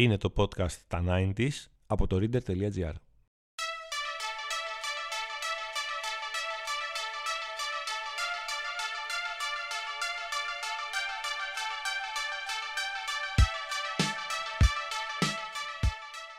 Είναι το podcast τα 90s από το reader.gr.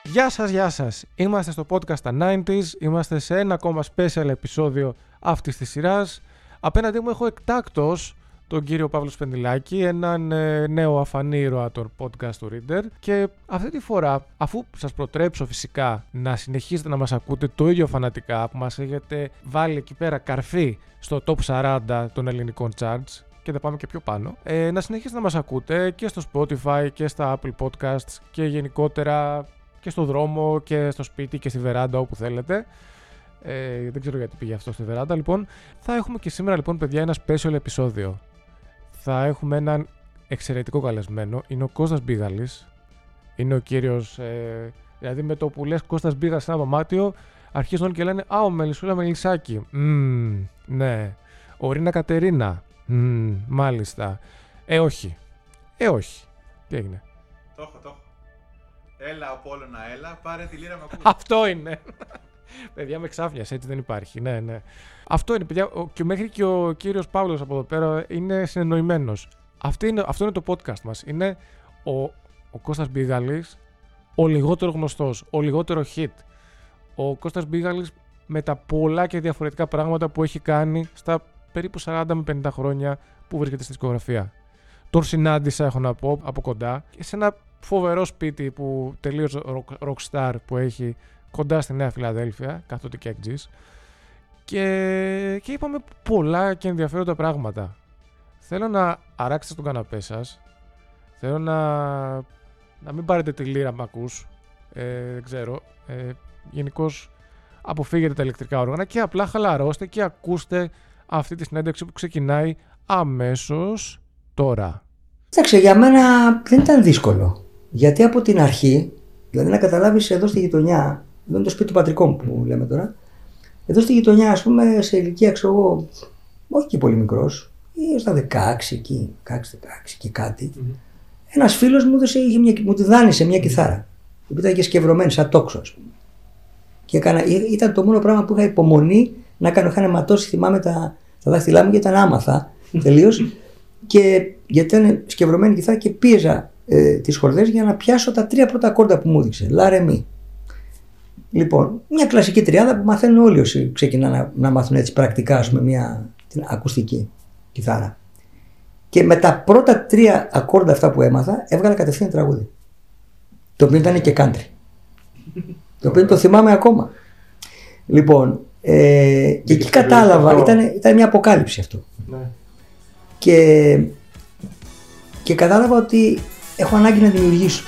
Γεια σας, γεια σας. Είμαστε στο podcast τα 90s, είμαστε σε ένα ακόμα special επεισόδιο αυτής της σειράς. Απέναντί μου έχω εκτάκτος τον κύριο Παύλος Σπενδυλάκη, έναν ε, νέο αφανή ήρωα των podcast του Reader. Και αυτή τη φορά, αφού σας προτρέψω φυσικά να συνεχίσετε να μας ακούτε το ίδιο φανατικά που μας έχετε βάλει εκεί πέρα καρφί στο top 40 των ελληνικών charts, και θα πάμε και πιο πάνω. Ε, να συνεχίσετε να μας ακούτε και στο Spotify και στα Apple Podcasts και γενικότερα και στο δρόμο και στο σπίτι και στη βεράντα όπου θέλετε. Ε, δεν ξέρω γιατί πήγε αυτό στη βεράντα. Λοιπόν, θα έχουμε και σήμερα λοιπόν παιδιά ένα special επεισόδιο. Θα έχουμε έναν εξαιρετικό καλεσμένο. Είναι ο Κώστας Μπίγαλης. Είναι ο κύριος... Ε, δηλαδή με το που λες Κώστας Μπίγαλης σε ένα δωμάτιο αρχίζουν όλοι και λένε «Α, ο Μελισσούλα Μελισσάκη». Μμμ, ναι. Ο Ρίνα Κατερίνα. Μμμ, μάλιστα. Ε, όχι. Ε, όχι. Τι έγινε; Το έχω, το έχω. Έλα από όλο να έλα, πάρε τη λίρα με ακούς. Αυτό είναι. Παιδιά με ξάφνιασε, έτσι δεν υπάρχει. Ναι, ναι. Αυτό είναι, παιδιά. Ο- Και μέχρι και ο κύριος Παύλος από εδώ πέρα είναι συνεννοημένος. Αυτό είναι, αυτό είναι το podcast μας. Είναι ο, ο Κώστας Μπίγαλης, ο λιγότερο γνωστός, ο λιγότερο hit. Ο Κώστας Μπίγαλης με τα πολλά και διαφορετικά πράγματα που έχει κάνει στα περίπου 40 με 50 χρόνια που βρίσκεται στη δισκογραφία. Τον συνάντησα, έχω να πω, από κοντά και σε ένα φοβερό σπίτι που τελείως rock, rockstar που έχει κοντά στη Νέα Φιλαδέλφια, καθότι και εκτζής. Και, και είπαμε πολλά και ενδιαφέροντα πράγματα. Θέλω να αράξετε τον καναπέ σας. Θέλω να, να μην πάρετε τη λύρα μ' ακούς. Ε, δεν ξέρω. Ε, Γενικώς αποφύγετε τα ηλεκτρικά όργανα και απλά χαλαρώστε και ακούστε αυτή τη συνέντευξη που ξεκινάει αμέσως τώρα. Κοίταξε, για μένα δεν ήταν δύσκολο. Γιατί από την αρχή, δηλαδή να καταλάβεις εδώ στη γειτονιά, εδώ είναι το σπίτι του πατρικού μου που λέμε τώρα, εδώ στη γειτονιά, ας πούμε, σε ηλικία, ξέρω εγώ, όχι και πολύ μικρός, ή στα 16 εκεί, 16-16 και κάτι, ένας φίλος μου, έδωσε- είχε μια, μου τη δάνεισε μια κιθάρα. Που ήταν και σκευρωμένη, σαν τόξο, ας πούμε. Και έκανα, ή- ήταν το μόνο πράγμα που είχα υπομονή να κάνω. Είχαν ματώσει, θυμάμαι τα, τα δάχτυλά μου και ήταν άμαθα τελείως. και γιατί ήταν σκευρωμένη κιθάρα και πίεζα ε, τις χορδές για να πιάσω τα τρία πρώτα ακόρτα που μου έδειξε. Λα, ρε, μη. Λοιπόν, μια κλασική τριάδα που μαθαίνουν όλοι όσοι ξεκινάνε να, να μάθουν έτσι πρακτικά, ας πούμε, μια την ακουστική κιθάρα. Και με τα πρώτα τρία ακόρτα αυτά που έμαθα, έβγαλα κατευθείαν τραγούδι. Το οποίο ήταν και country. το οποίο το θυμάμαι ακόμα. Λοιπόν, ε, και εκεί κατάλαβα, ήταν, ήταν μια αποκάλυψη αυτό Ναι. και, και κατάλαβα ότι έχω ανάγκη να δημιουργήσω.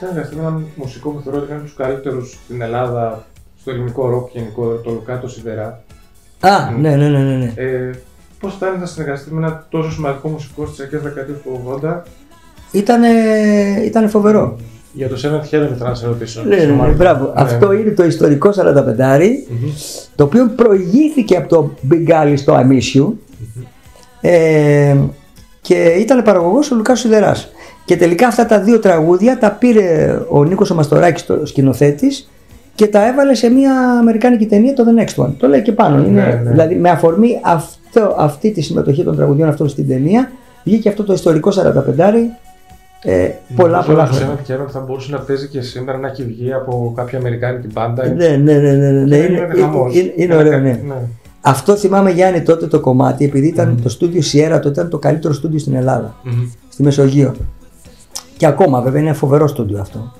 Girl. Έχει συνεργαστεί με έναν μουσικό που θεωρώ ότι είναι από τους καλύτερους στην Ελλάδα στο ελληνικό ροκ γενικότερα, το Λουκάτο Σιδερά. Α, ναι, ναι, ναι, ναι. ναι. Ε, Πώς ήταν να συνεργαστεί με ένα τόσο σημαντικό μουσικό στις αρχές δεκαετίας του 80 Ήτανε, ήτανε φοβερό. για το Seventh Heaven, ήθελα να σε ρωτήσω. Ναι, ναι, ναι, Μάρτιν. μπράβο. Ναι. Αυτό είναι το ιστορικό 45 Μμμ. το οποίο προηγήθηκε από το Big Alley στο I Miss You ε, και ήταν παραγωγός ο Λουκάς Σιδεράς. Και τελικά αυτά τα δύο τραγούδια τα πήρε ο Νίκος ο Μαστοράκης, το σκηνοθέτης και τα έβαλε σε μια αμερικάνικη ταινία το The Next One. Το λέει και πάνω. Είναι, Ναι, ναι. Δηλαδή με αφορμή αυτό, αυτή τη συμμετοχή των τραγουδιών αυτών στην ταινία βγήκε αυτό το ιστορικό 45 ε, πολλά πολλά Το χρόνια. Seventh Heaven θα μπορούσε να παίζει και σήμερα να έχει βγει από κάποια αμερικάνικη μπάντα. Ναι, ναι, ναι, ναι, ναι, ναι. Και Είναι, χαμός. είναι, είναι ωραίο, ναι. ναι. Αυτό θυμάμαι Γιάννη τότε το κομμάτι, επειδή ήταν το στούντιο Sierra, τότε ήταν το καλύτερο στούντιο στην Ελλάδα, Μμμ. στη Μεσογείο. Και ακόμα βέβαια είναι ένα φοβερό στούντιο αυτό.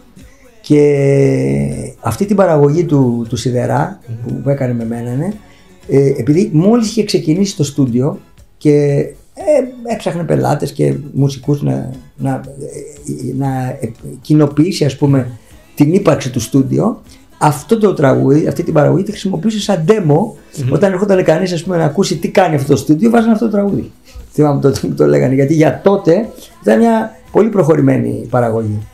Και αυτή την παραγωγή του, του Σιδερά που, που έκανε με μένα, ναι, ε, επειδή μόλις είχε ξεκινήσει το στούντιο και ε, έψαχνε πελάτες και μουσικούς να, να, ε, να ε, κοινοποιήσει ας πούμε την ύπαρξη του στούντιο αυτό το τραγούδι, αυτή την παραγωγή τη χρησιμοποιούσε σαν demo όταν έρχονταν κανείς να ακούσει τι κάνει αυτό το στούντιο, βάζανε αυτό το τραγούδι. Θυμάμαι τότε που το λέγανε. Γιατί για τότε ήταν μια πολύ προχωρημένη παραγωγή.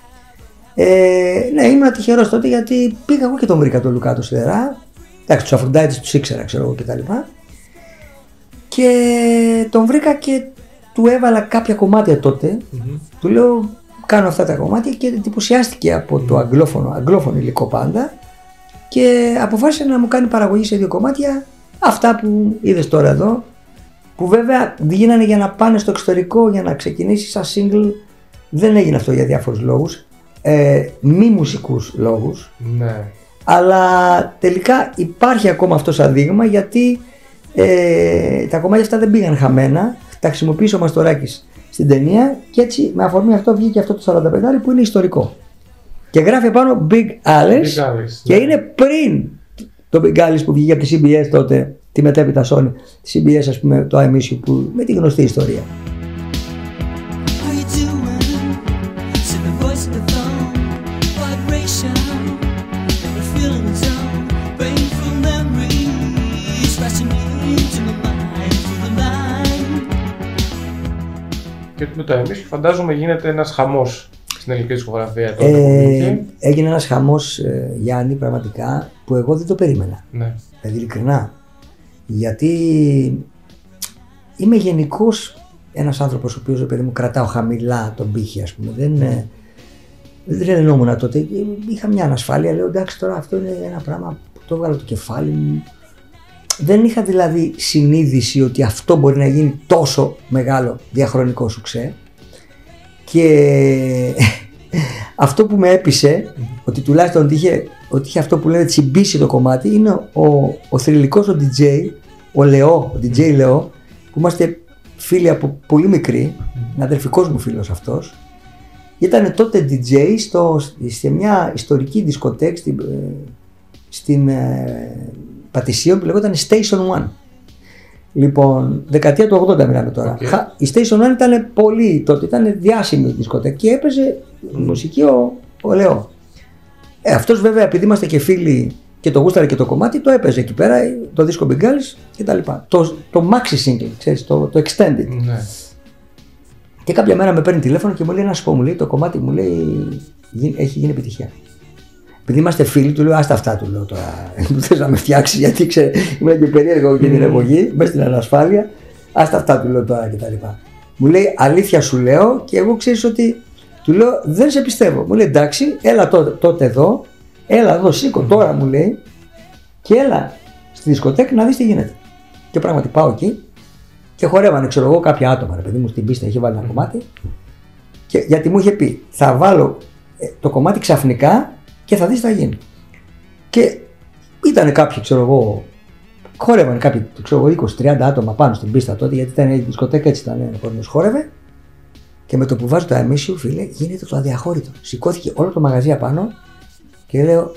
Ε, ναι, ήμουν τυχερό τότε γιατί πήγα εγώ και τον βρήκα τον Λουκά το Σιδερά. Εντάξει, τους Αφροντάιτες τους ήξερα, ξέρω εγώ κτλ. Και τον βρήκα και του έβαλα κάποια κομμάτια τότε. Του λέω, κάνω αυτά τα κομμάτια και εντυπωσιάστηκε από το αγγλόφωνο, αγγλόφωνο υλικό πάντα και αποφάσισε να μου κάνει παραγωγή σε δύο κομμάτια αυτά που είδες τώρα εδώ που βέβαια γίνανε για να πάνε στο εξωτερικό για να ξεκινήσει σαν single δεν έγινε αυτό για διάφορους λόγους ε, μη μουσικούς λόγους Ναι. αλλά τελικά υπάρχει ακόμα αυτό σαν δείγμα γιατί ε, τα κομμάτια αυτά δεν πήγαν χαμένα. Τα χρησιμοποίησε ο Μαστοράκης στην ταινία και έτσι με αφορμή αυτό βγήκε αυτό το 45 που είναι ιστορικό. Και γράφει πάνω Big Alice, Big Alice, και ναι. είναι πριν το Big Alice που βγήκε από τη CBS τότε, τη μετέπειτα Sony, τη CBS ας πούμε το I Miss You, που, με τη γνωστή ιστορία. Και με το εμείς φαντάζομαι γίνεται ένας χαμός στην ελληνική δισκογραφία τότε που Ε, βγήκε. έγινε ένας χαμός ε, Γιάννη πραγματικά που εγώ δεν το περίμενα. Ναι. Δηλαδή ειλικρινά. Γιατί είμαι γενικώ ένας άνθρωπος ο οποίος παιδί μου κρατάω χαμηλά τον πύχη, ας πούμε. Δεν, ε, δεν τρελαινόμουν τότε. Είχα μια ανασφάλεια. Λέω εντάξει, τώρα αυτό είναι ένα πράγμα που το έβγαλα το κεφάλι μου. Δεν είχα δηλαδή συνείδηση ότι αυτό μπορεί να γίνει τόσο μεγάλο διαχρονικό σουξέ. Και αυτό που με έπεισε, ότι τουλάχιστον ότι είχε, ότι είχε αυτό που λένε τσιμπήσει το κομμάτι, είναι ο, ο θρηλυκός ο DJ, ο Λεό, ο DJ Λεό, που είμαστε φίλοι από πολύ μικροί, είναι αδερφικός μου φίλος αυτός. Ήταν τότε DJ στο, σε μια ιστορική δισκοτέκ στην, ε, στην ε, Πατησίων που λεγόταν Station One. Λοιπόν, δεκαετία του 80 μιλάμε τώρα. Οκ. Χα- Η Station One ήταν πολύ τότε, ήταν διάσημη δισκοτέκ και έπαιζε μουσική ο, ο Λεό. Ε, αυτός βέβαια επειδή είμαστε και φίλοι και το γούσταρε και το κομμάτι, το έπαιζε εκεί πέρα, το δίσκο Big Girls και τα λοιπά. Το, το maxi single, ξέρεις, το, το extended. Ναι. Και κάποια μέρα με παίρνει τηλέφωνο και μου λέει να σου πω, μου λέει το κομμάτι μου λέει γι- έχει γίνει επιτυχία. Επειδή είμαστε φίλοι, του λέω άστα αυτά του λέω τώρα. Μου θες να με φτιάξεις, γιατί ξέρει, ήμουν και περίεργο και την εποχή, μέσα στην ανασφάλεια. Άστα αυτά του λέω τώρα κτλ. Μου λέει αλήθεια σου λέω και εγώ ξέρεις ότι του λέω δεν σε πιστεύω. Μου λέει εντάξει, έλα τότε, τότε εδώ, έλα εδώ, σήκω τώρα μου λέει και έλα στη δισκοτέκ να δεις τι γίνεται. Και πράγματι πάω εκεί και χορεύανε, ξέρω εγώ, κάποια άτομα. Ρε παιδί μου στην πίστα είχε βάλει ένα κομμάτι. Και, γιατί μου είχε πει, θα βάλω ε, το κομμάτι ξαφνικά και θα δεις τι θα γίνει. Και ήταν κάποιοι, ξέρω εγώ, χόρευαν κάποιοι, ξέρω εγώ, 20-30 άτομα πάνω στην πίστα τότε, γιατί ήταν η δισκοτέκα έτσι ήταν, ο κόσμος χόρευε. Και με το που βάζω το αμίσιο, φίλε, γίνεται το αδιαχώρητο. Σηκώθηκε όλο το μαγαζί απάνω και λέω,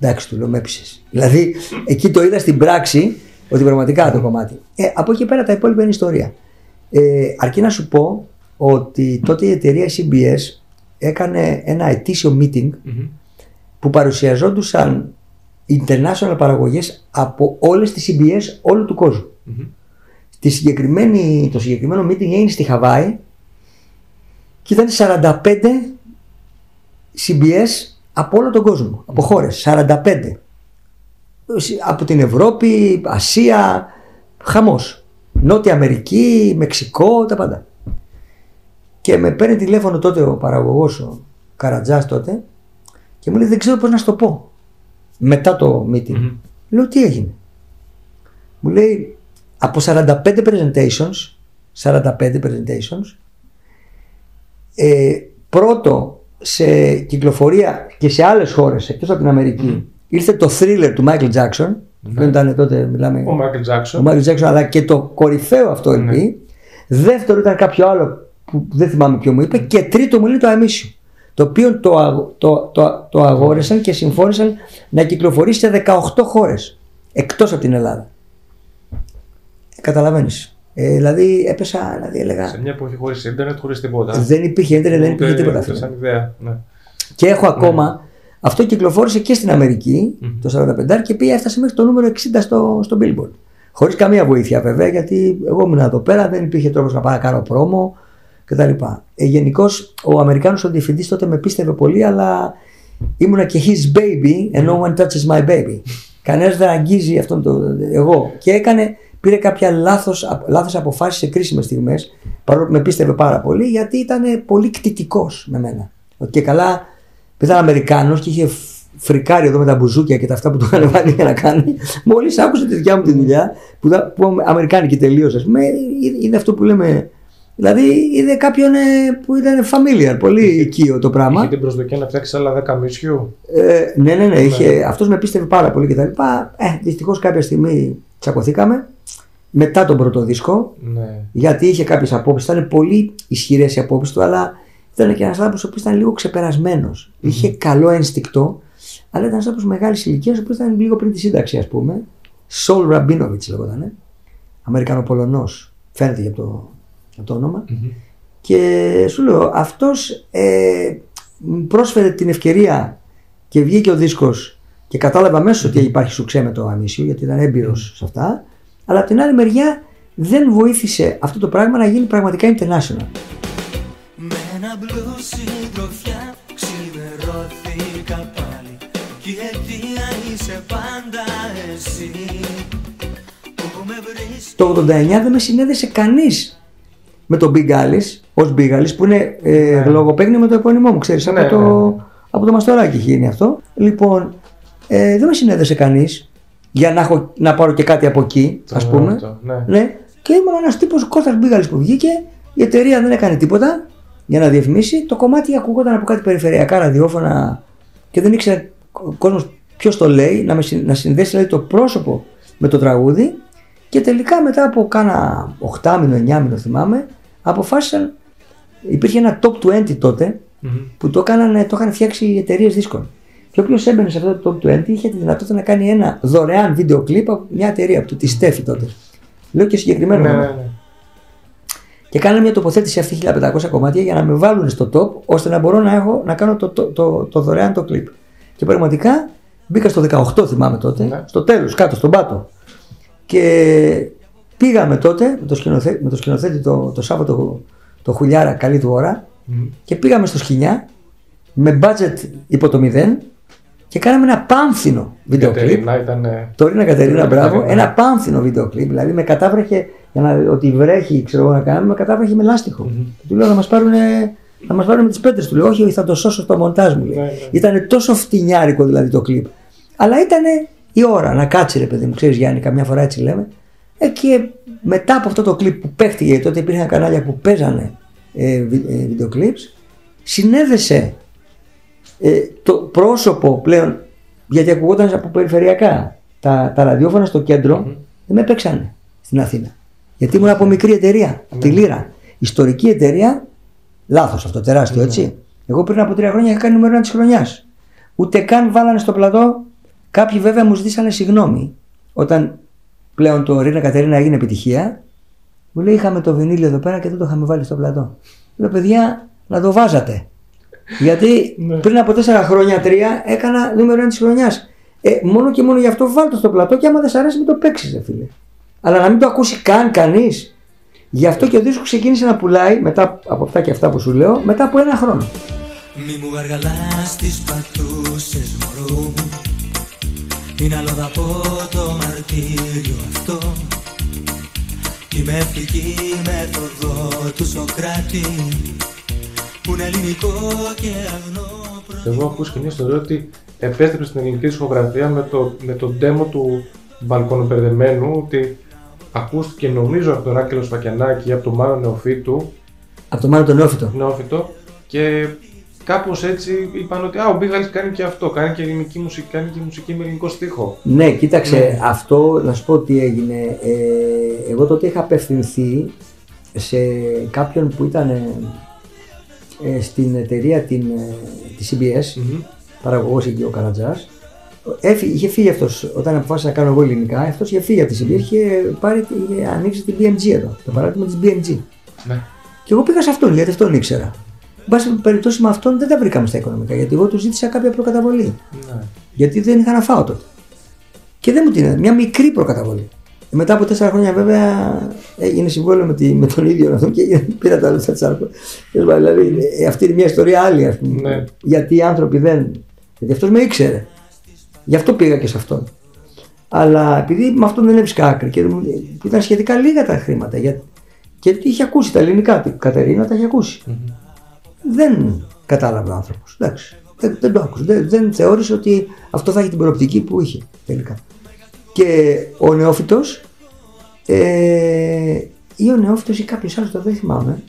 εντάξει, του λέω, με έπεισες. Δηλαδή, εκεί το είδα στην πράξη ότι πραγματικά το κομμάτι. Ε, από εκεί πέρα τα υπόλοιπα είναι ιστορία. Ε, αρκεί να σου πω ότι τότε η εταιρεία CBS έκανε ένα ετήσιο meeting Μμμ. που παρουσιαζόντουσαν international παραγωγές από όλες τις CBS όλου του κόσμου. Μμμ. Τη συγκεκριμένη, το συγκεκριμένο meeting έγινε στη Χαβάη και ήταν 45 CBS από όλο τον κόσμο, από χώρες, 45. Από την Ευρώπη, Ασία, χαμός. Νότια Αμερική, Μεξικό, τα πάντα. Και με παίρνει τηλέφωνο τότε ο παραγωγός, ο Καρατζάς τότε και μου λέει δεν ξέρω πώς να σου το πω. Μετά το meeting. Μμμ. Λέω τι έγινε; Μου λέει από 45 presentations, 45 presentations, ε, πρώτο σε κυκλοφορία και σε άλλες χώρες εκτός από την Αμερική ήρθε το thriller του Michael Jackson που ήταν τότε μιλάμε Ο Μάικλ ο Τζάξον. Michael Jackson αλλά και το κορυφαίο αυτό Ναι. LP δεύτερο ήταν κάποιο άλλο που δεν θυμάμαι ποιο μου είπε και τρίτο μου λέει το Αμίσιο το οποίο το, αγ- το, το, το αγόρεσαν και συμφώνησαν να κυκλοφορήσει σε 18 χώρες εκτός από την Ελλάδα ε, καταλαβαίνεις ε, δηλαδή έπεσα δηλαδή έλεγα Σε μια εποχή χωρίς ίντερνετ, χωρίς τίποτα. δεν υπήρχε ίντερνετ, δεν υπήρχε Ούτε- τίποτα. ούτε φίλε. Σαν ιδέα. Ναι. Και έχω ακόμα. Αυτό κυκλοφόρησε και στην αμερικη το 45 και πήγε, έφτασε μέχρι το νούμερο 60 στο, στο Billboard. Χωρίς καμία βοήθεια βέβαια, γιατί εγώ ήμουν εδώ πέρα, δεν υπήρχε τρόπος να πάω να κάνω πρόμο. Κτλ. Ε, Γενικώς ο Αμερικάνος ο διευθυντής τότε με πίστευε πολύ, αλλά ήμουνα και his baby and no one touches my baby. Κανένας δεν αγγίζει αυτόν τον εγώ. Και έκανε, πήρε κάποια λάθος, λάθος αποφάσεις σε κρίσιμες στιγμές, παρόλο που με πίστευε πάρα πολύ, γιατί ήταν πολύ κτητικός με μένα. Ότι και καλά, που ήταν Αμερικάνος και είχε φ- φρικάρει εδώ με τα μπουζούκια και τα αυτά που του είχαν βάλει για να κάνει. Μόλις άκουσε τη δικιά μου τη δουλειά, που, δα- που αμερικάνικη τελείως, ας πούμε, είδε- είδε αυτό που λέμε. Δηλαδή είδε κάποιον ε, που ήταν familiar, πολύ οικείο το πράγμα. Είχε την προσδοκία να φτιάξει άλλα 10 μίσιου. Ε, ναι, ναι, ναι, είχε, αυτός με πίστευε πάρα πολύ κτλ. Ε, δυστυχώς κάποια στιγμή τσακωθήκαμε μετά τον πρώτο δίσκο Ναι. γιατί είχε κάποιες απόψεις, ήταν πολύ ισχυρές οι απόψεις του αλλά ήταν και ένας άνθρωπος ο οποίος ήταν λίγο ξεπερασμένος. Είχε καλό ένστικτο αλλά ήταν ένας άνθρωπος μεγάλης ηλικίας ο οποίος ήταν λίγο πριν τη σύνταξη ας πούμε. Σολ Ραμπίνοβιτς λεγόταν. Αμερικανοπολωνός. Φαίνεται και από το, από το όνομα. Και σου λέω, αυτός ε, μου πρόσφερε την ευκαιρία και βγήκε ο δίσκος και κατάλαβα αμέσως ότι υπάρχει σουξέ με το Ανίσιο γιατί ήταν έμπειρος σε αυτά. Αλλά από την άλλη μεριά δεν βοήθησε αυτό το πράγμα να γίνει πραγματικά international. Με ένα μπλου συντροφιά ξημερώθηκα πάλι Κι η αιτία είσαι πάντα εσύ Που με βρίσκεις Το 89 δεν με συνέδεσε κανείς με τον Big Alice, ως Big Alice που είναι ε, Ναι. λογοπαίγνιο με το επώνυμό μου, ξέρεις, Ναι, από, το, ναι, ναι. από το Μαστοράκι έχει γίνει αυτό. Λοιπόν, ε, δεν με συνέδεσε κανείς για να, έχω, να πάρω και κάτι από εκεί, ας Το- πούμε. το- ναι. Ναι. Και ήμουν ένας τύπος Κώστας Μπίγαλη που βγήκε. Η εταιρεία δεν έκανε τίποτα για να διαφημίσει. Το κομμάτι ακουγόταν από κάτι περιφερειακά ραδιόφωνα και δεν ήξερε ο κόσμος ποιος το λέει, να, με, συν- να συνδέσει δηλαδή, το πρόσωπο με το τραγούδι. Και τελικά μετά από κάνα 8 μήνο, 9 μήνο θυμάμαι, αποφάσισαν. Υπήρχε ένα top 20 τότε Μμμ. που το, έκαναν, το είχαν φτιάξει οι εταιρείες δίσκων. Και όποιος έμπαινε σε αυτό το top 20 είχε τη δυνατότητα να κάνει ένα δωρεάν βίντεο κλιπ από μια εταιρεία, από τη Στέφη τότε. Λέω και συγκεκριμένο. Ναι, όνομα. ναι, ναι. Και κάνανε μια τοποθέτηση αυτή 1500 κομμάτια για να με βάλουν στο top ώστε να μπορώ να, έχω, να κάνω το, το, το, το δωρεάν το κλιπ. Και πραγματικά μπήκα στο 18 θυμάμαι τότε, Ναι. στο τέλος, κάτω, στον πάτο. Και πήγαμε τότε με το σκηνοθέτη, με το, σκηνοθέτη το, το Σάββατο το Χουλιάρα, καλή του ώρα, Μμμ. και πήγαμε στο Σκινιά με budget υπό το μηδέν και κάναμε ένα πάμφθινο βίντεο κλιπ. Κατερίνα ήταν. ε, Το Ρίνα Κατερίνα, μπράβο. Κατερίνα. Ένα πάμφθινο βίντεο κλιπ. Δηλαδή με κατάβρεχε για να, ότι βρέχει, ξέρω εγώ να κάνουμε, με κατάβρεχε με λάστιχο. Μμμ. Του λέω να μας πάρουν, να μας πάρουν με τις πέτρες. Του λέω, Όχι, όχι, θα το σώσω στο μοντάζ μου. Λέει. Ναι, ναι. Ήταν τόσο φτηνιάρικο δηλαδή το κλιπ. Αλλά ήταν η ώρα να κάτσει, ρε παιδί μου, ξέρεις Γιάννη, καμιά φορά έτσι λέμε. Ε, και μετά από αυτό το κλιπ που παίχτηκε, γιατί τότε υπήρχαν κανάλια που παίζανε ε, βι, ε, βίντεο κλιπς, συνέδεσε ε, το πρόσωπο πλέον, γιατί ακουγόταν από περιφερειακά. Τα, τα ραδιόφωνα στο κεντρο δεν με παίξανε στην Αθήνα. Γιατί ήμουν από μικρή εταιρεία, από τη Λύρα. Ιστορική εταιρεία, λάθος αυτό, τεράστιο έτσι. Εγώ πριν από τρία χρόνια είχα κάνει νούμερο ένα της χρονιάς. Ούτε καν βάλανε στο πλατό. Κάποιοι βέβαια μου ζητήσανε συγγνώμη. Όταν πλέον το Ρίνα Κατερίνα έγινε επιτυχία, μου λέει: Είχαμε το βινίλιο εδώ πέρα και δεν το είχαμε βάλει στο πλατό. Λέω: Παιδιά, να το βάζατε. Γιατί Ναι. πριν από τέσσερα χρόνια, τρία, έκανα νούμερο ένα της χρονιάς. Ε, μόνο και μόνο γι' αυτό βάλτε στο πλατό και άμα δεν σ' αρέσει, μην το παίξεις, ρε φίλε. Αλλά να μην το ακούσει καν κανείς. Γι' αυτό και ο δίσκος ξεκίνησε να πουλάει μετά από αυτά και αυτά που σου λέω, μετά από ένα χρόνο. Μη μου γαργαλάς τις πατούσες μωρό μου Είναι άλλο να πω το μαρτύριο αυτό. Τη μευτική μέθοδο του Σοκράτη Που είναι ελληνικό και αγνό Εγώ ακούω σκηνή ιστορία ότι επέστρεψε στην ελληνική δισκογραφία με το, με το demo του Μπαλκονοπερδεμένου ότι ακούστηκε νομίζω από τον Άκελο Σφακιανάκη ή από τον Μάνο Νεοφίτου, Από το Μάνο τον Νεόφυτο. Νεόφυτο. Και κάπως έτσι είπαν ότι α, ο Μπίγαλης κάνει και αυτό, κάνει και ελληνική μουσική, κάνει και μουσική με ελληνικό στίχο. Ναι, κοίταξε, Ναι. αυτό να σου πω τι έγινε. Ε, εγώ τότε είχα απευθυνθεί σε κάποιον που ήταν ε, ε, στην εταιρεία την, ε, τη CBS, Μμμ. παραγωγός εκεί ο Καρατζάς. Έφυγε, είχε φύγει αυτός, όταν αποφάσισα να κάνω εγώ ελληνικά, αυτός είχε φύγει από τη CBS, είχε, πάρει, είχε ανοίξει την BMG εδώ, το παράδειγμα της BMG. Ναι. Και εγώ πήγα σε αυτόν, γιατί αυτόν ήξερα. Εν πάση περιπτώσει με αυτόν δεν τα βρήκαμε στα οικονομικά, γιατί εγώ του ζήτησα κάποια προκαταβολή. Ναι. Γιατί δεν είχα να φάω τότε. Και δεν μου την έδωσε. Μια μικρή προκαταβολή. Μετά από τέσσερα χρόνια βέβαια έγινε συμβόλαιο με, τη, με τον ίδιο αυτό και πήρα τα λεφτά της Άρκο. Δηλαδή ε, αυτή είναι μια ιστορία άλλη ας πούμε. Ναι. Γιατί οι άνθρωποι δεν. Γιατί αυτός με ήξερε. Γι' αυτό πήγα και σε αυτόν. Αλλά επειδή με αυτόν δεν έβρισκα άκρη και μου- ήταν σχετικά λίγα τα χρήματα. Για, και είχε ακούσει τα ελληνικά. Η Κατερίνα τα είχε ακούσει. Δεν κατάλαβε ο άνθρωπος. Εντάξει. Δεν, δεν το άκουσε. Δεν, δεν θεώρησε ότι αυτό θα έχει την προοπτική που είχε τελικά. Και ο νεόφυτος ε, ή ο νεόφυτος ή κάποιος άλλος, το δεν θυμάμαι,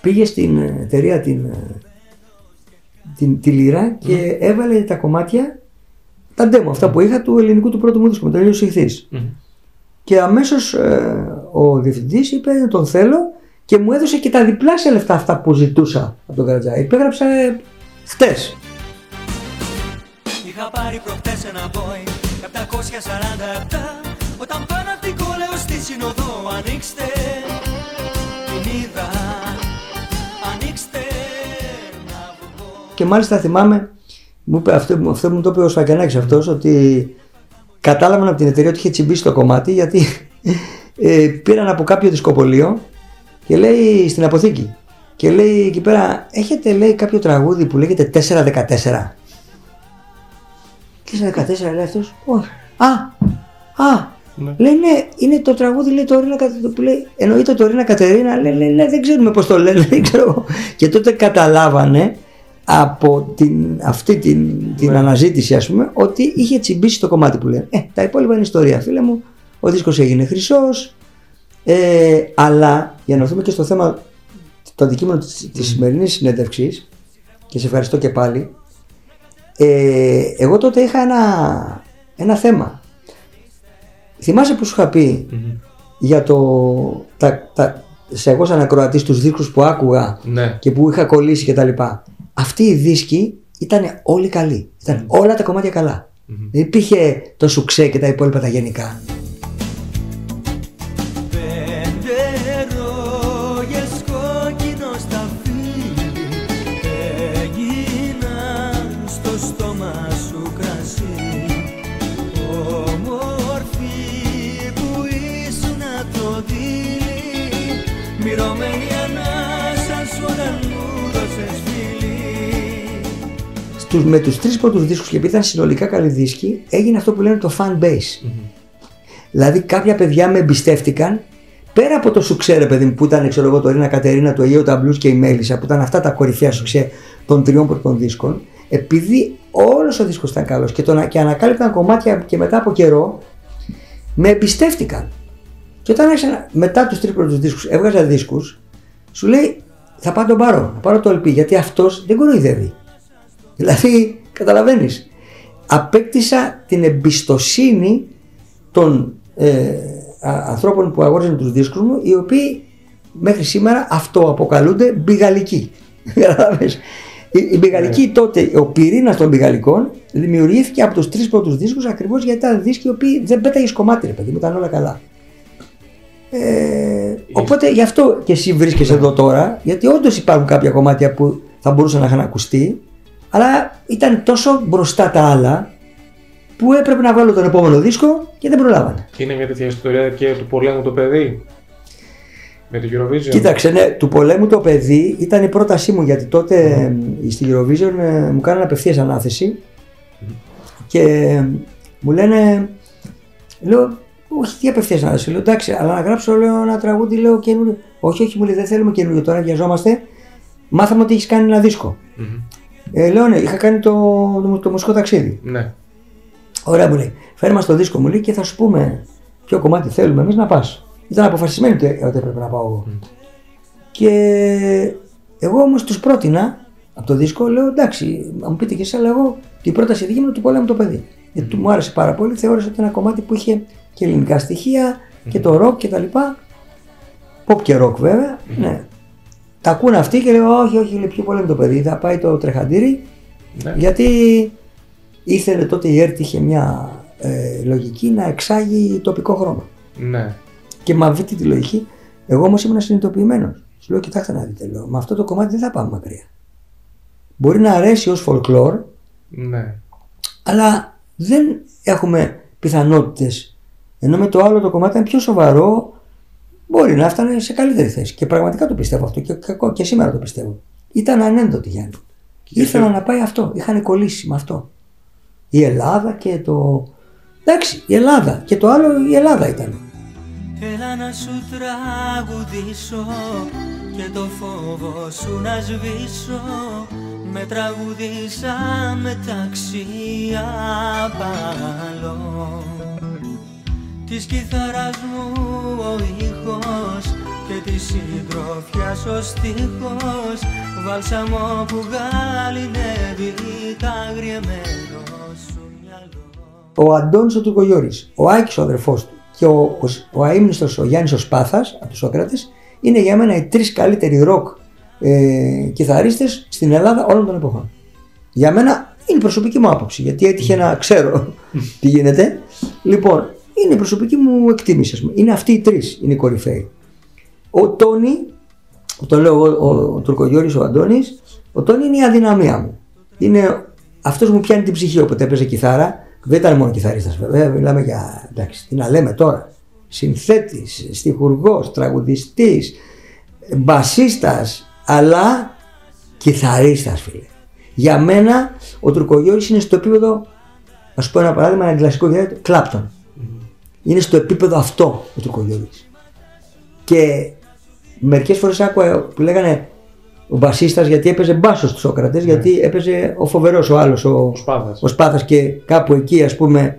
πήγε στην εταιρεία την, ε, την, τη Λύρα και έβαλε τα κομμάτια, τα demo αυτά που είχα του ελληνικού του πρώτου μου δίσκου με τον Ελίο Σιχθής. Και αμέσως ε, ο διευθυντής είπε τον θέλω και μου έδωσε και τα διπλάσια λεφτά αυτά που ζητούσα από τον Καρατζά. Υπέγραψα ε, χτες. Είχα πάρει προχτές ένα boy 747 Όταν πάνω απ' την κόλεο στη συνοδό Ανοίξτε την είδα Ανοίξτε να βγω Και μάλιστα θυμάμαι, μου είπε, αυτό, αυτό μου το είπε ο Σφακιανάκης αυτός, ότι κατάλαβαν από την εταιρεία ότι είχε τσιμπήσει το κομμάτι γιατί ε, πήραν από κάποιο δισκοπολείο και λέει στην αποθήκη και λέει εκεί πέρα έχετε λέει κάποιο τραγούδι που λέγεται 414 414 λέει αυτός όχι α, α Ναι. λέει ναι είναι το τραγούδι λέει το Ρίνα Κατερίνα που λέει εννοείται το Ρίνα Κατερίνα λέει, λέει, λέει, δεν ξέρουμε πως το λένε δεν ξέρω και τότε καταλάβανε από την, αυτή την, την αναζήτηση ας πούμε ότι είχε τσιμπήσει το κομμάτι που λένε. Ε, τα υπόλοιπα είναι ιστορία φίλε μου. Ο δίσκος έγινε χρυσός. Ε, αλλά για να έρθουμε και στο θέμα το αντικείμενο της, της σημερινής συνέντευξης και σε ευχαριστώ και πάλι ε, εγώ τότε είχα ένα, ένα θέμα. Θυμάσαι που σου είχα πει για το, τα, τα, σε εγώ σαν ακροατής τους δίσκους που άκουγα Ναι. και που είχα κολλήσει και τα λοιπά. Αυτοί οι δίσκοι ήταν όλοι καλοί. Ήταν όλα τα κομμάτια καλά. Δεν υπήρχε το σουξέ και τα υπόλοιπα τα γενικά. Στους, με τους τρεις πρώτους δίσκους και επειδή ήταν συνολικά καλοί δίσκοι έγινε αυτό που λένε το fan base. Δηλαδή κάποια παιδιά με εμπιστεύτηκαν πέρα από το σουξέ ρε παιδί μου που ήταν ξέρω εγώ το Ρίνα Κατερίνα, το Αιγαίο Ταμπλούς και η Μέλισσα που ήταν αυτά τα κορυφαία σουξέ των τριών πρώτων δίσκων επειδή όλος ο δίσκος ήταν καλός και, τον, και ανακάλυπταν κομμάτια και μετά από καιρό με εμπιστεύτηκαν. Και όταν άρχισα μετά τους τρεις πρώτους δίσκους έβγαζα δίσκους σου λέει θα πάω τον πάρω, θα πάρω το LP γιατί αυτός δεν κοροϊδεύει. Δηλαδή, καταλαβαίνεις, απέκτησα την εμπιστοσύνη των ε, α- ανθρώπων που αγόρισαν τους δίσκους μου, οι οποίοι μέχρι σήμερα αυτοαποκαλούνται μπιγαλικοί. Καταλαβαίνεις. Η, η μπιγαλική τότε, ο πυρήνας των μπιγαλικών δημιουργήθηκε από τους τρεις πρώτους δίσκους ακριβώς γιατί ήταν δίσκοι οι οποίοι δεν πέταγες κομμάτι ρε παιδί μου, ήταν όλα καλά. Ε, οπότε γι' αυτό και εσύ βρίσκεσαι εδώ τώρα, γιατί όντως υπάρχουν κάποια κομμάτια που θα μπορούσαν να είχαν ακουστεί, αλλά ήταν τόσο μπροστά τα άλλα που έπρεπε να βάλω τον επόμενο δίσκο και δεν προλάβανε. Είναι μια τέτοια ιστορία και του πολέμου το παιδί. Με το Eurovision. Κοίταξε, ναι, του πολέμου το παιδί ήταν η πρότασή μου γιατί τότε ε, στη Eurovision ε, μου κάνανε απευθείας ανάθεση και ε, μου λένε, λέω, όχι τι απευθείας ανάθεση, λέω εντάξει, αλλά να γράψω λέω, ένα τραγούδι, λέω καινούριο. Όχι, όχι, μου λέει δεν θέλουμε καινούριο τώρα, βιαζόμαστε. Μάθαμε ότι έχεις κάνει ένα δίσκο. Μμμ. Ε, λέω ναι, είχα κάνει το, το, το μουσικό ταξίδι. Ναι. Ωραία μου λέει. Φέρε μας το δίσκο μου λέει και θα σου πούμε ποιο κομμάτι θέλουμε εμείς να πας. Ήταν αποφασισμένοι ότι, ότι έπρεπε να πάω εγώ. Και εγώ όμως τους πρότεινα από το δίσκο, λέω εντάξει, να μου πείτε και εσείς, αλλά εγώ την πρόταση δική μου είναι του πολέμου το παιδί. Γιατί του μου άρεσε πάρα πολύ, θεώρησα ότι ήταν ένα κομμάτι που είχε και ελληνικά στοιχεία και το ροκ και τα λοιπά. Pop και ροκ βέβαια, ναι. Τα ακούνε αυτοί και λέω όχι, όχι, λέει, πιο πολέμου το παιδί, θα πάει το τρεχαντήρι Ναι. γιατί ήθελε τότε η ΕΡΤ είχε μια ε, λογική να εξάγει τοπικό χρώμα. Ναι. Και με αυτή τη λογική, εγώ όμως ήμουν συνειδητοποιημένος. Σου λέω, κοιτάξτε να δείτε, λέω, με αυτό το κομμάτι δεν θα πάμε μακριά. Μπορεί να αρέσει ως folklore, Ναι. αλλά δεν έχουμε πιθανότητες Ενώ με το άλλο το κομμάτι ήταν πιο σοβαρό, μπορεί να έφτανε σε καλύτερη θέση. Και πραγματικά το πιστεύω αυτό και, και, και σήμερα το πιστεύω. Ήταν ανένδοτη Γιάννη. Ήθελαν να πάει αυτό. Είχαν κολλήσει με αυτό. Η Ελλάδα και το. Εντάξει, η Ελλάδα. Και το άλλο η Ελλάδα ήταν. Έλα να σου τραγουδήσω και το φόβο σου να σβήσω με τραγουδίσα μεταξύ απαλών Της κιθάρας μου ο ήχος και της συντροφιάς ο στίχος Βάλσαμο που γαλινεύει τα αγριεμένο σου μυαλό Ο Αντώνης ο Τουρκογιώρης, ο Άκης ο αδερφός του και ο, ο, ο αείμνηστος ο Γιάννης ο Σπάθας από τους Σόκρατες είναι για μένα οι τρεις καλύτεροι ροκ ε, κιθαρίστες στην Ελλάδα όλων των εποχών. Για μένα είναι η προσωπική μου άποψη γιατί έτυχε να ξέρω τι γίνεται. Λοιπόν, είναι η προσωπική μου εκτίμηση. ας πούμε. Είναι αυτοί οι τρεις, είναι οι κορυφαίοι. Ο Τόνι, το λέω εγώ, ο, ο Τουρκογιώρης, ο Αντώνης, ο Τόνι είναι η αδυναμία μου. Είναι αυτός που μου πιάνει την ψυχή όποτε έπαιζε κιθάρα. Δεν ήταν μόνο κιθαρίστας βέβαια, μιλάμε για, εντάξει, τι να λέμε τώρα. Συνθέτης, στιχουργός, τραγουδιστής, μπασίστας, αλλά κιθαρίστας φίλε. Για μένα ο Τουρκογιώρης είναι στο επίπεδο, να σου πω ένα παράδειγμα, ένα κλασικό γυαλί, Κλάπτον. Είναι στο επίπεδο αυτό ο Τουρκογιώρης. Και μερικές φορές άκουγα που λέγανε ο μπασίστας γιατί έπαιζε μπάσος στους Σόκρατες, γιατί έπαιζε ο φοβερός ο άλλος, ο, Σπάθας. ο Σπάθας και κάπου εκεί ας πούμε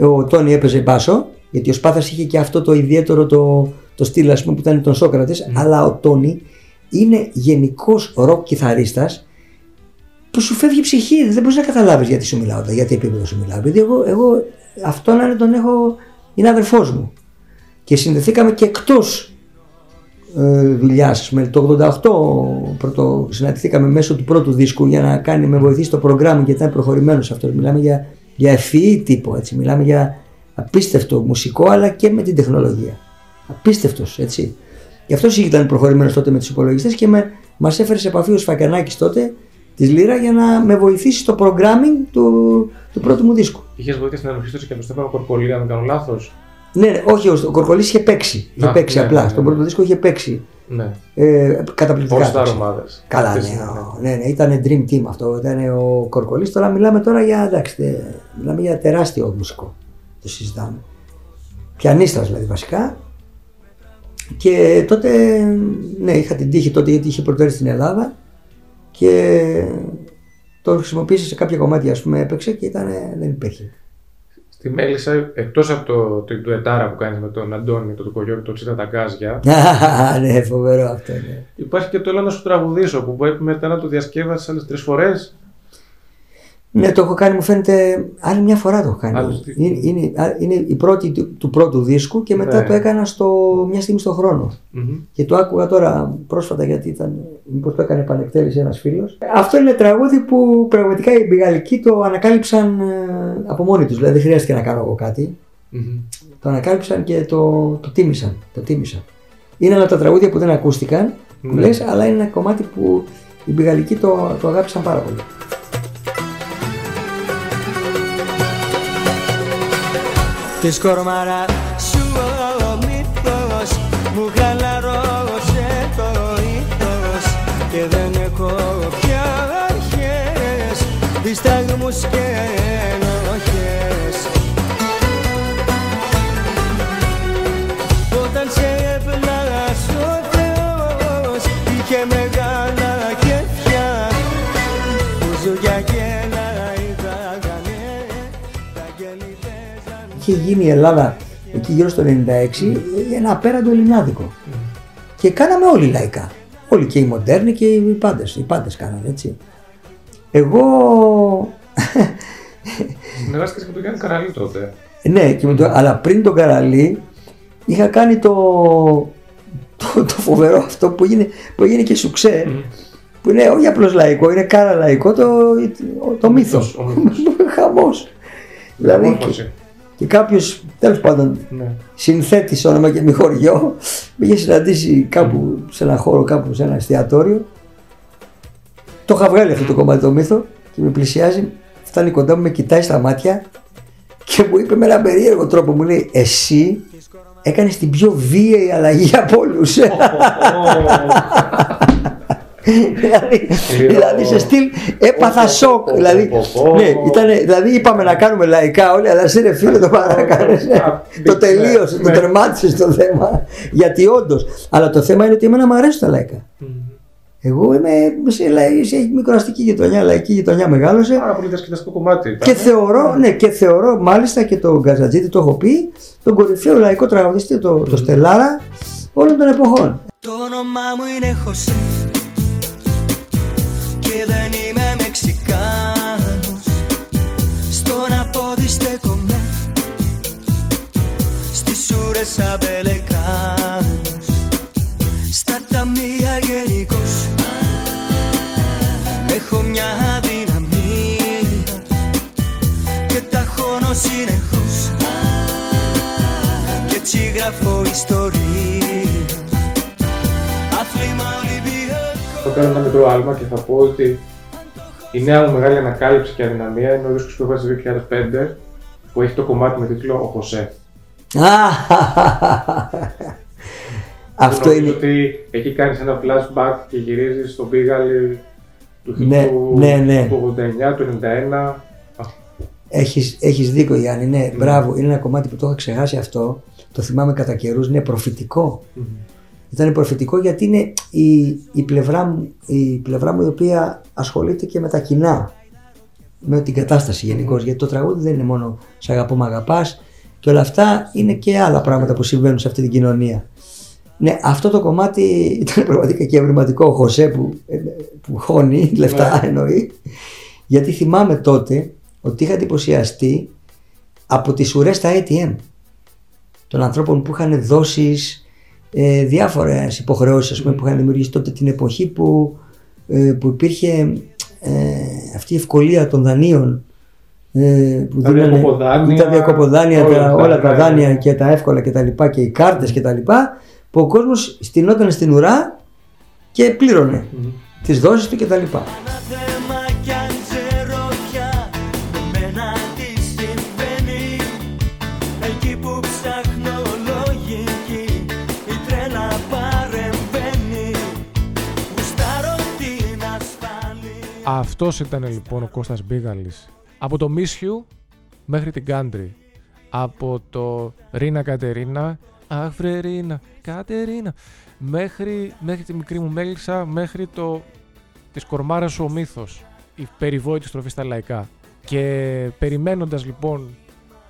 ο Τόνι έπαιζε μπάσο, γιατί ο Σπάθας είχε και αυτό το ιδιαίτερο το, το στυλ ας πούμε που ήταν τον Σόκρατες, αλλά ο Τόνι είναι γενικός ροκ κιθαρίστας που σου φεύγει η ψυχή, δεν μπορείς να καταλάβεις γιατί σου μιλάω, για τι επίπεδο σου μιλάω. Επειδή εγώ, εγώ αυτόν είναι τον έχω, είναι αδερφός μου. Και συνδεθήκαμε και εκτός ε, δουλειά. Με το 88 πρώτο, συναντηθήκαμε μέσω του πρώτου δίσκου για να κάνει με βοηθήσει το πρόγραμμα γιατί ήταν προχωρημένος αυτός. Μιλάμε για, για ευφυή τύπο, έτσι. Μιλάμε για απίστευτο μουσικό αλλά και με την τεχνολογία. Απίστευτος, έτσι. Γι' αυτό ήταν προχωρημένος τότε με τους υπολογιστές και με, μας έφερε σε επαφή ο Σφακιανάκης τότε της Λύρα για να με βοηθήσει στο programming του, του πρώτου μου δίσκου. Είχες βοήθεια στην ενοχή και τον Στέφανο Κορκολί, αν δεν κάνω λάθος. Ναι, ναι, όχι, ο, ο Κορκολής είχε παίξει. Είχε Α, παίξει ναι, απλά. ναι, ναι. Στον πρώτο δίσκο είχε παίξει. Ναι. Ε, καταπληκτικά. All Star παίξει. ομάδες. Καλά, ναι, ο- ναι, ναι, ήταν dream team αυτό. Ήταν ο Κορκολής. Τώρα μιλάμε τώρα για, εντάξει, τε- μιλάμε για τεράστιο μουσικό. Το συζητάμε. Πιανίστας δηλαδή βασικά. Και τότε, ναι, είχα την τύχη τότε γιατί είχε πρωτοέρθει στην Ελλάδα και το χρησιμοποίησε σε κάποια κομμάτια, ας πούμε, έπαιξε και ήταν, δεν υπήρχε. Στη Μέλισσα, εκτός από το, το, το ετάρα που κάνεις με τον Αντώνη, το Τουρκογιώρη, το Τσίτα τα Γκάζια, ναι, φοβερό αυτό, ναι. υπάρχει και το Έλα να σου τραγουδήσω που πρέπει μετά να το διασκεύασες άλλες τρεις φορές. Ναι, το έχω κάνει, μου φαίνεται. Άλλη μια φορά το έχω κάνει. Άλλη τι- Είναι, είναι, α- είναι η πρώτη του, του πρώτου δίσκου και μετά Ναι. το έκανα στο, μια στιγμή στον χρόνο. Και το άκουγα τώρα πρόσφατα γιατί ήταν. Μήπως το έκανε επανεκτέλεση ένας φίλος. Αυτό είναι τραγούδι που πραγματικά οι Μπιγαλικοί το ανακάλυψαν ε, από μόνοι τους. Δηλαδή δεν χρειάστηκε να κάνω εγώ κάτι. Το ανακάλυψαν και το, το τίμησαν. Το τίμησαν. Είναι ένα από τα τραγούδια που δεν ακούστηκαν, που Ναι. λες, αλλά είναι ένα κομμάτι που οι Μπιγαλικοί το, το αγάπησαν πάρα πολύ. Της κορμάρα σου ο μύθος μου χαλαρώσει το ήθος και δεν έχω πια αρχές. Δισταγμούς και είχε γίνει η Ελλάδα εκεί γύρω στο 96 ένα απέραντο ελληνάδικο. Και κάναμε όλοι λαϊκά. Όλοι και οι μοντέρνοι και οι πάντες. Οι πάντες κάνανε έτσι. Εγώ... Συνεργάστηκε με τον Γιάννη Καραλή τότε. ναι, και με το, αλλά πριν τον Καραλή είχα κάνει το, το, το φοβερό αυτό που έγινε, που έγινε και σουξέ. Που είναι όχι απλώς λαϊκό, είναι κάρα λαϊκό το, το μύθος. μύθος, ο μύθος. Χαμός. Δηλαδή και, Μόρφωση. Και κάποιος τέλος πάντων Ναι. συνθέτης όνομα και μη χωριό, με είχε συναντήσει κάπου σε ένα χώρο, κάπου σε ένα εστιατόριο. Το είχα βγάλει αυτό το κομμάτι το μύθο και με πλησιάζει, φτάνει κοντά μου, με κοιτάει στα μάτια και μου είπε με έναν περίεργο τρόπο, μου λέει, εσύ έκανες την πιο βίαιη αλλαγή από όλους. Δηλαδή, δηλαδή σε στυλ έπαθα σοκ. Δηλαδή, ναι, ήτανε, δηλαδή είπαμε να κάνουμε λαϊκά όλοι, αλλά σε ρε φίλε το παρακάνες. το τελείωσε, το τερμάτισε το θέμα. Γιατί όντως. Αλλά το θέμα είναι ότι εμένα μου αρέσουν τα λαϊκά. Εγώ είμαι σε, λαϊ- σε μικροαστική γειτονιά, λαϊκή γειτονιά μεγάλωσε. Πάρα πολύ διασκεδαστικό κομμάτι. Και θεωρώ, ναι, και θεωρώ μάλιστα και τον Γκαζατζίτη το έχω πει, τον κορυφαίο λαϊκό τραγουδιστή, το, το Στελάρα όλων των εποχών. Το όνομά μου είναι Χωσέ Και δεν είμαι Μεξικάνος. Στον απόδι στέκομαι Στις ουρές αμπελεκάνος. Στα ταμεία γενικώς Έχω μια αδυναμία Και τα χώνω συνεχώς. Και έτσι γράφω ιστορία κάνω ένα μικρό άλμα και θα πω ότι η νέα μου μεγάλη ανακάλυψη και αδυναμία είναι ο δίσκος που έβγαζε το 2005 που έχει το κομμάτι με τίτλο Ο Χωσέ. Αυτό Νομίζω είναι. ότι έχει κάνεις ένα flashback και γυρίζεις στον Πίγαλη του Ναι, του- ναι, ναι. του 89, του 91. Α, Έχεις, έχεις δίκιο Γιάννη, ναι, μπράβο. Είναι ένα κομμάτι που το είχα ξεχάσει αυτό. Το θυμάμαι κατά καιρούς, ναι, προφητικό. μμμ. Ήταν προφητικό γιατί είναι η, η, πλευρά μου, η πλευρά μου η οποία ασχολείται και με τα κοινά. Με την κατάσταση γενικώς. Γιατί το τραγούδι δεν είναι μόνο σε αγαπώ με αγαπάς και όλα αυτά είναι και άλλα πράγματα που συμβαίνουν σε αυτή την κοινωνία. Ναι, αυτό το κομμάτι ήταν πραγματικά και ευρηματικό. Ο Χωσέ που, ε, που χώνει λεφτά εννοεί. Γιατί θυμάμαι τότε ότι είχα εντυπωσιαστεί από τις ουρές στα ATM των ανθρώπων που είχαν δώσει ε, διάφορες υποχρεώσεις ας πούμε, που είχαν δημιουργήσει τότε την εποχή που, ε, που υπήρχε ε, αυτή η ευκολία των δανείων ε, που Τα δίνανε- διακοποδάνεια, τα διακοποδάνεια, όλα τα- αυτά, όλα τα ναι, δάνεια ναι. και τα εύκολα και τα λοιπά και οι κάρτες και τα λοιπά που ο κόσμος στυνόταν στην ουρά και πλήρωνε Μμμ. τις δόσεις του και τα λοιπά. Ασφάλεια Αυτός ήταν λοιπόν ο Κώστας Μπίγαλης. Από το Miss You μέχρι την Country. Από το Ρίνα Κατερίνα, αχ βρε Ρίνα, Κατερίνα, μέχρι, μέχρι τη μικρή μου μέλισσα, μέχρι το της κορμάρας σου ο μύθος, η περιβόητη στροφή στα λαϊκά. Και περιμένοντας λοιπόν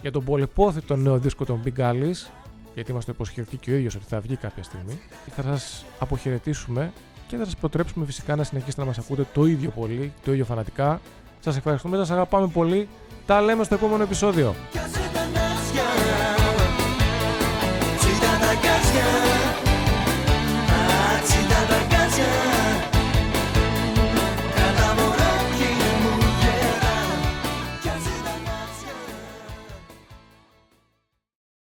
για τον πολυπόθητο νέο δίσκο των Big Alice, γιατί μας το υποσχεθεί και ο ίδιος ότι θα βγει κάποια στιγμή, θα σας αποχαιρετήσουμε και θα σας προτρέψουμε φυσικά να συνεχίσετε να μας ακούτε το ίδιο πολύ, το ίδιο φανατικά. Σας ευχαριστούμε, σας αγαπάμε πολύ. Τα λέμε στο επόμενο επεισόδιο. Κι